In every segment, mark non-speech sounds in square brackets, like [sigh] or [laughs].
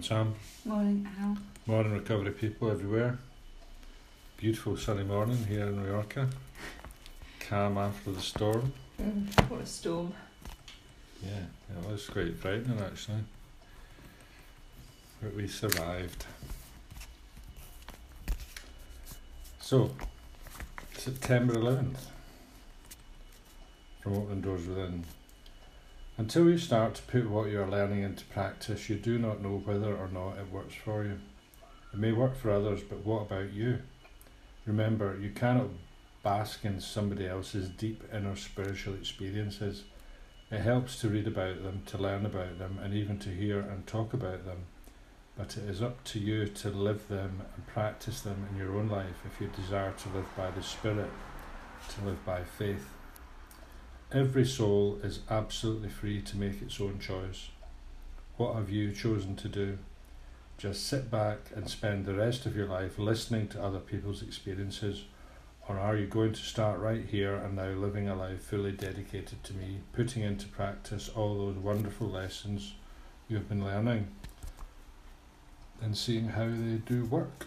Morning, Sam. Morning, Al. Morning, recovery people everywhere. Beautiful sunny morning here in Mallorca. Calm after the storm. Mm, what a storm. Yeah, it was quite frightening actually. But we survived. So, September 11th from Open Doors Within. Until you start to put what you are learning into practice, you do not know whether or not it works for you. It may work for others, but what about you? Remember, you cannot bask in somebody else's deep inner spiritual experiences. It helps to read about them, to learn about them, and even to hear and talk about them. But it is up to you to live them and practice them in your own life if you desire to live by the Spirit, to live by faith. Every soul is absolutely free to make its own choice. What have you chosen to do? Just sit back and spend the rest of your life listening to other people's experiences, or are you going to start right here and now living a life fully dedicated to me, putting into practice all those wonderful lessons you have been learning and seeing how they do work?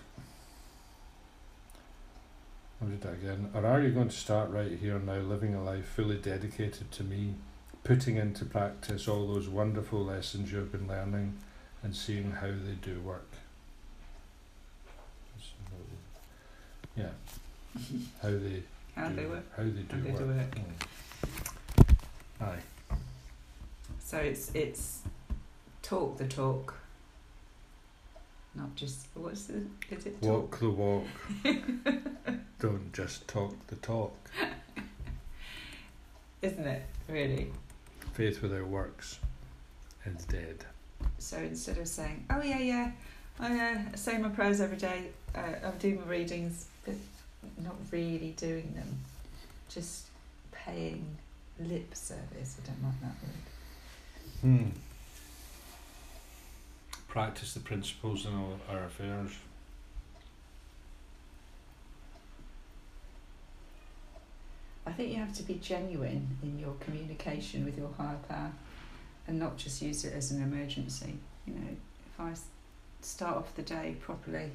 I'll read that again. Or are you going to start right here now, living a life fully dedicated to me, putting into practice all those wonderful lessons you have been learning and seeing how they do work? Yeah. [laughs] How they How do, they work. How they do How they work. do work. Mm. Aye. So it's it's talk the talk. Not just what's the is it talk? Walk the walk. [laughs] Don't just talk the talk. [laughs] Isn't it? Really. Faith without works is dead. So instead of saying, "Oh yeah, yeah, I uh, say my prayers every day, uh, I'm doing my readings," but not really doing them, just paying lip service. I don't like that word. Hmm. Practice the principles in all our affairs. Think you have to be genuine in your communication with your higher power and not just use it as an emergency. You know, if I start off the day properly,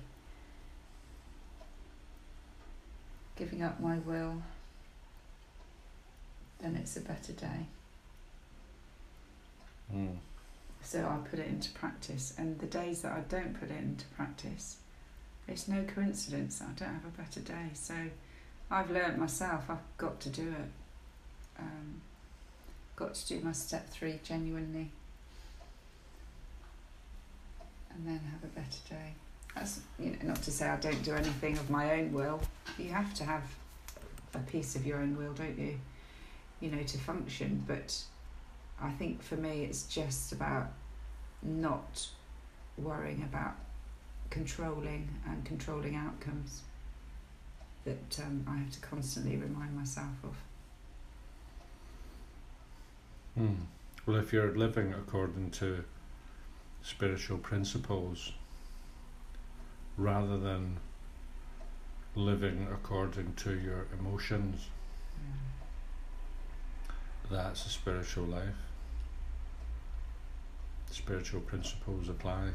giving up my will, then it's a better day. Hmm. So I put it into practice, and the days that I don't put it into practice, it's no coincidence that I don't have a better day. So I've learnt myself, I've got to do it. Um, got to do my step three genuinely, and then have a better day. That's you know not to say I don't do anything of my own will. You have to have a piece of your own will, don't you? You know to function, but I think for me it's just about not worrying about controlling and controlling outcomes that um, I have to constantly remind myself of. Hmm. Well, if you're living according to spiritual principles rather than living according to your emotions, that's a spiritual life. Spiritual principles apply.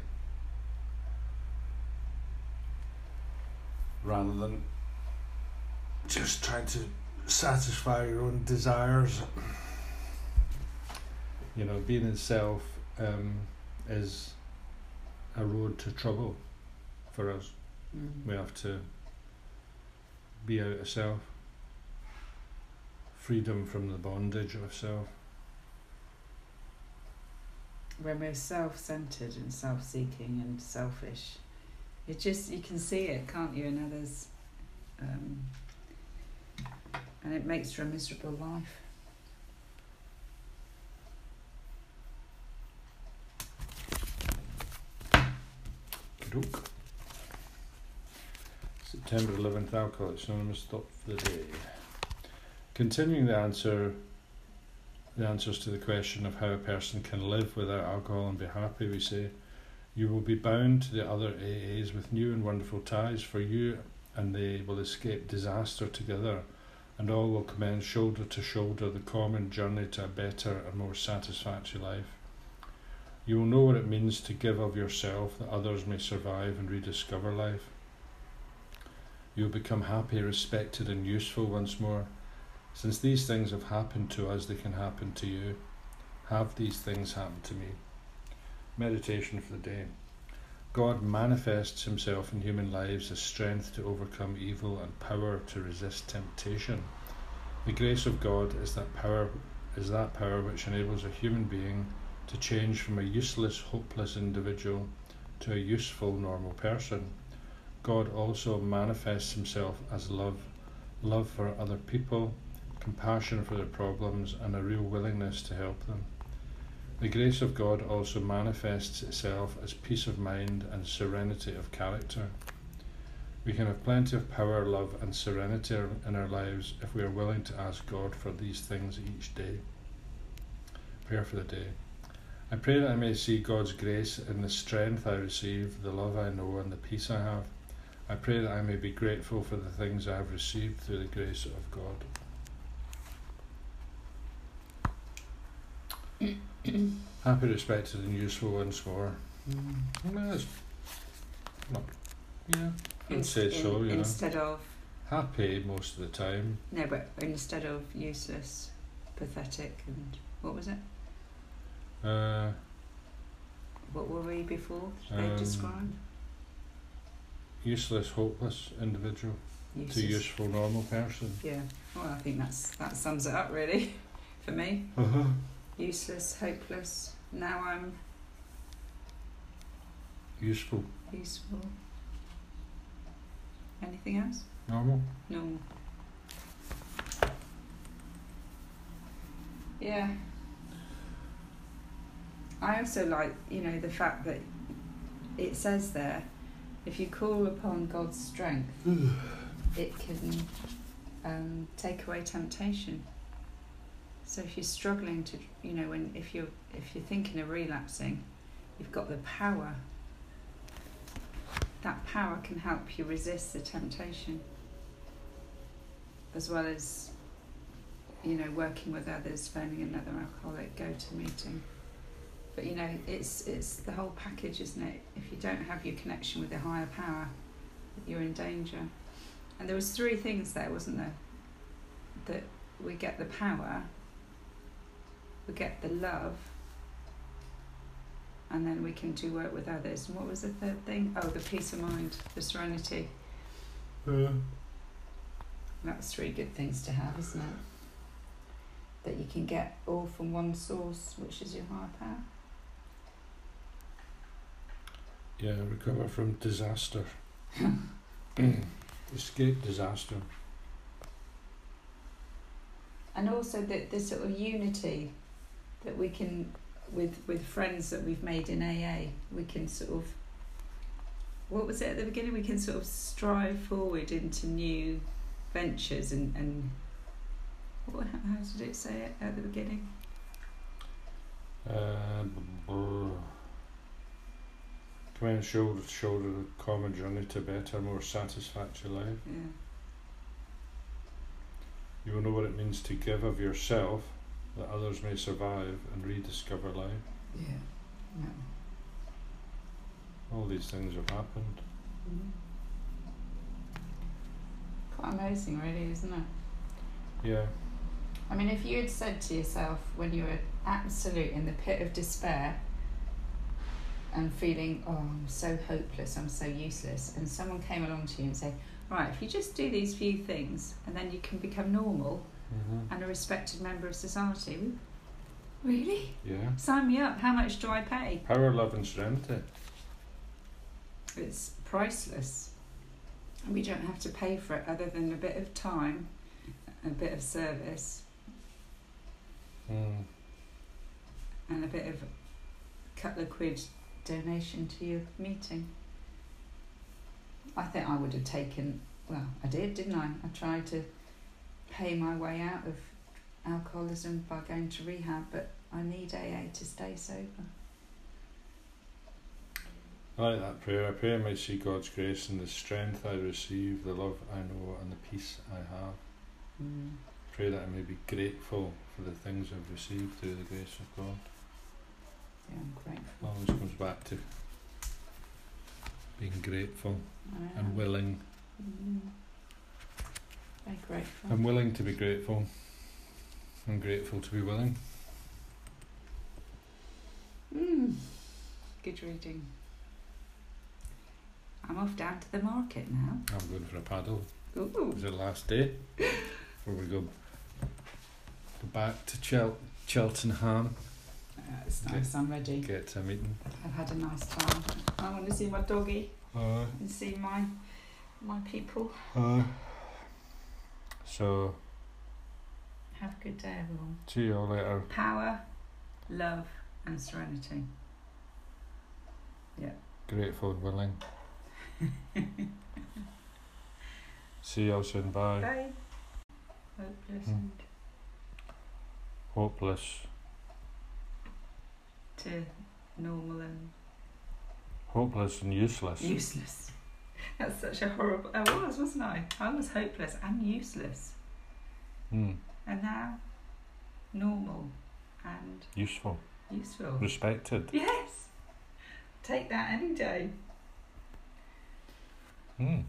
Rather than just trying to satisfy your own desires. You know, being in self um, is a road to trouble for us. Mm. We have to be out of self, freedom from the bondage of self. When we're self-centered and self-seeking and selfish, it just you can see it, can't you, in others, um, and it makes for a miserable life. Doke. September 11th, Alcoholics Anonymous stop for the day. Continuing the answer, the answers to the question of how a person can live without alcohol and be happy, we say, you will be bound to the other AAs with new and wonderful ties, for you and they will escape disaster together, and all will commence shoulder to shoulder the common journey to a better and more satisfactory life. You will know what it means to give of yourself that others may survive and rediscover life. You will become happy, respected, and useful once more. Since these things have happened to us, they can happen to you. Have these things happen to me. Meditation for the day. God manifests himself in human lives as strength to overcome evil and power to resist temptation. The grace of God is that power is that power which enables a human being to change from a useless, hopeless individual to a useful, normal person. God also manifests himself as love, love for other people, compassion for their problems, and a real willingness to help them. The grace of God also manifests itself as peace of mind and serenity of character. We can have plenty of power, love, and serenity in our lives if we are willing to ask God for these things each day. Prayer for the day. I pray that I may see God's grace in the strength I receive, the love I know, and the peace I have. I pray that I may be grateful for the things I have received through the grace of God. Happy, respected, and useful once more. Mm. Well, not, yeah, I'd in, say so. You instead know. of happy most of the time. No, but instead of useless, pathetic, and what was it? Uh, what were we before? They um, described useless, hopeless individual useless. to useful, normal person. Yeah. Well, I think that's that sums it up really, [laughs] for me. Uh-huh. Useless, hopeless. Now I'm useful. Useful. Anything else? Normal. Normal. Yeah. I also like, you know, the fact that it says there, if you call upon God's strength, [sighs] it can um, take away temptation. So if you're struggling to, you know, when if you're if you're thinking of relapsing, you've got the power. That power can help you resist the temptation, as well as, you know, working with others, phoning another alcoholic, go to meeting. But you know, it's it's the whole package, isn't it? If you don't have your connection with the higher power, you're in danger. And there was three things there, wasn't there? That we get the power, we get the love, and then we can do work with others. And what was the third thing? Oh, the peace of mind, the serenity. Yeah. That's three good things to have, isn't it? That you can get all from one source, which is your higher power. Yeah, recover from disaster. [laughs] Escape disaster. And also that this sort of unity that we can with with friends that we've made in AA, we can sort of what was it at the beginning? We can sort of strive forward into new ventures and, and what, how did it say it at the beginning? Uh, Come shoulder to shoulder a common journey to a better, more satisfactory life. Yeah. You will know what it means to give of yourself that others may survive and rediscover life. Yeah. yeah. All these things have happened. Mm-hmm. Quite amazing, really, isn't it? Yeah. I mean, if you had said to yourself when you were absolute in the pit of despair, and feeling, oh, I'm so hopeless, I'm so useless, and someone came along to you and said, right, if you just do these few things and then you can become normal mm-hmm. and a respected member of society, really? Yeah. Sign me up. How much do I pay? Power, love, and serenity. It's priceless. And we don't have to pay for it other than a bit of time, a bit of service, mm. and a bit of a couple of quid donation to your meeting. I think I would have taken, well, I did, didn't I? I tried to pay my way out of alcoholism by going to rehab, but I need AA to stay sober. I like that prayer. I pray I might see God's grace and the strength I receive, the love I know, and the peace I have. Mm. Pray that I may be grateful for the things I've received through the grace of God. Yeah, I'm grateful. always comes back to being grateful and willing. Mm. Very grateful. I'm willing to be grateful. I'm grateful to be willing. Mm. Good reading. I'm off down to the market now. I'm going for a paddle. Ooh. It's the last day before we go go back to Chel- Cheltenham. it's Okay. nice. I'm ready. Get to a meeting. I've had a nice time. I want to see my doggy Uh, and see my my people. uh, so Have a good day, everyone. see you all later. Power, love, and serenity. Yeah. Grateful and willing. [laughs] See you all soon. Bye. Bye. Hopeless Hmm. Hopeless. to normal and Hopeless and useless. useless. [laughs] That's such a horrible. I was, wasn't I? I was hopeless and useless, Hmm. and now normal and Useful. useful. Respected. Yes. Take that any day. Hmm.